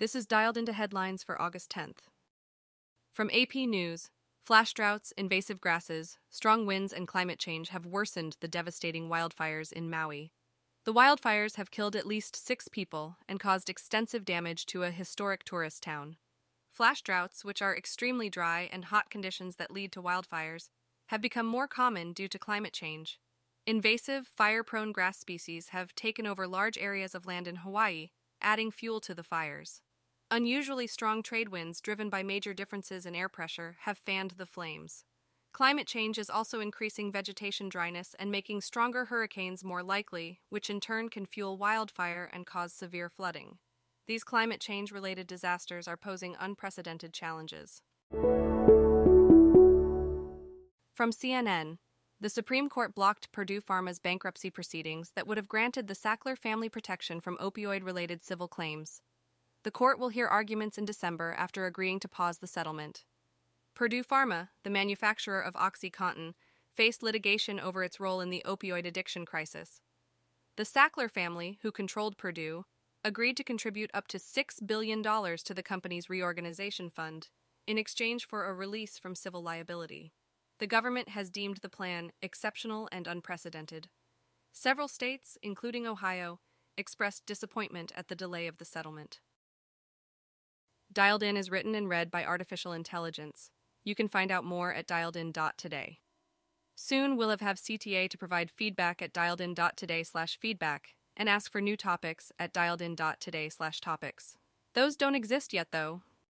This is dialed into headlines for August 10th. From AP News, flash droughts, invasive grasses, strong winds, and climate change have worsened the devastating wildfires in Maui. The wildfires have killed at least six people and caused extensive damage to a historic tourist town. Flash droughts, which are extremely dry and hot conditions that lead to wildfires, have become more common due to climate change. Invasive, fire prone grass species have taken over large areas of land in Hawaii, adding fuel to the fires. Unusually strong trade winds, driven by major differences in air pressure, have fanned the flames. Climate change is also increasing vegetation dryness and making stronger hurricanes more likely, which in turn can fuel wildfire and cause severe flooding. These climate change related disasters are posing unprecedented challenges. From CNN, the Supreme Court blocked Purdue Pharma's bankruptcy proceedings that would have granted the Sackler family protection from opioid related civil claims. The court will hear arguments in December after agreeing to pause the settlement. Purdue Pharma, the manufacturer of OxyContin, faced litigation over its role in the opioid addiction crisis. The Sackler family, who controlled Purdue, agreed to contribute up to $6 billion to the company's reorganization fund in exchange for a release from civil liability. The government has deemed the plan exceptional and unprecedented. Several states, including Ohio, expressed disappointment at the delay of the settlement. Dialed In is written and read by artificial intelligence. You can find out more at dialedin.today. Soon we'll have, have CTA to provide feedback at dialedin.today slash feedback and ask for new topics at dialedin.today slash topics. Those don't exist yet though,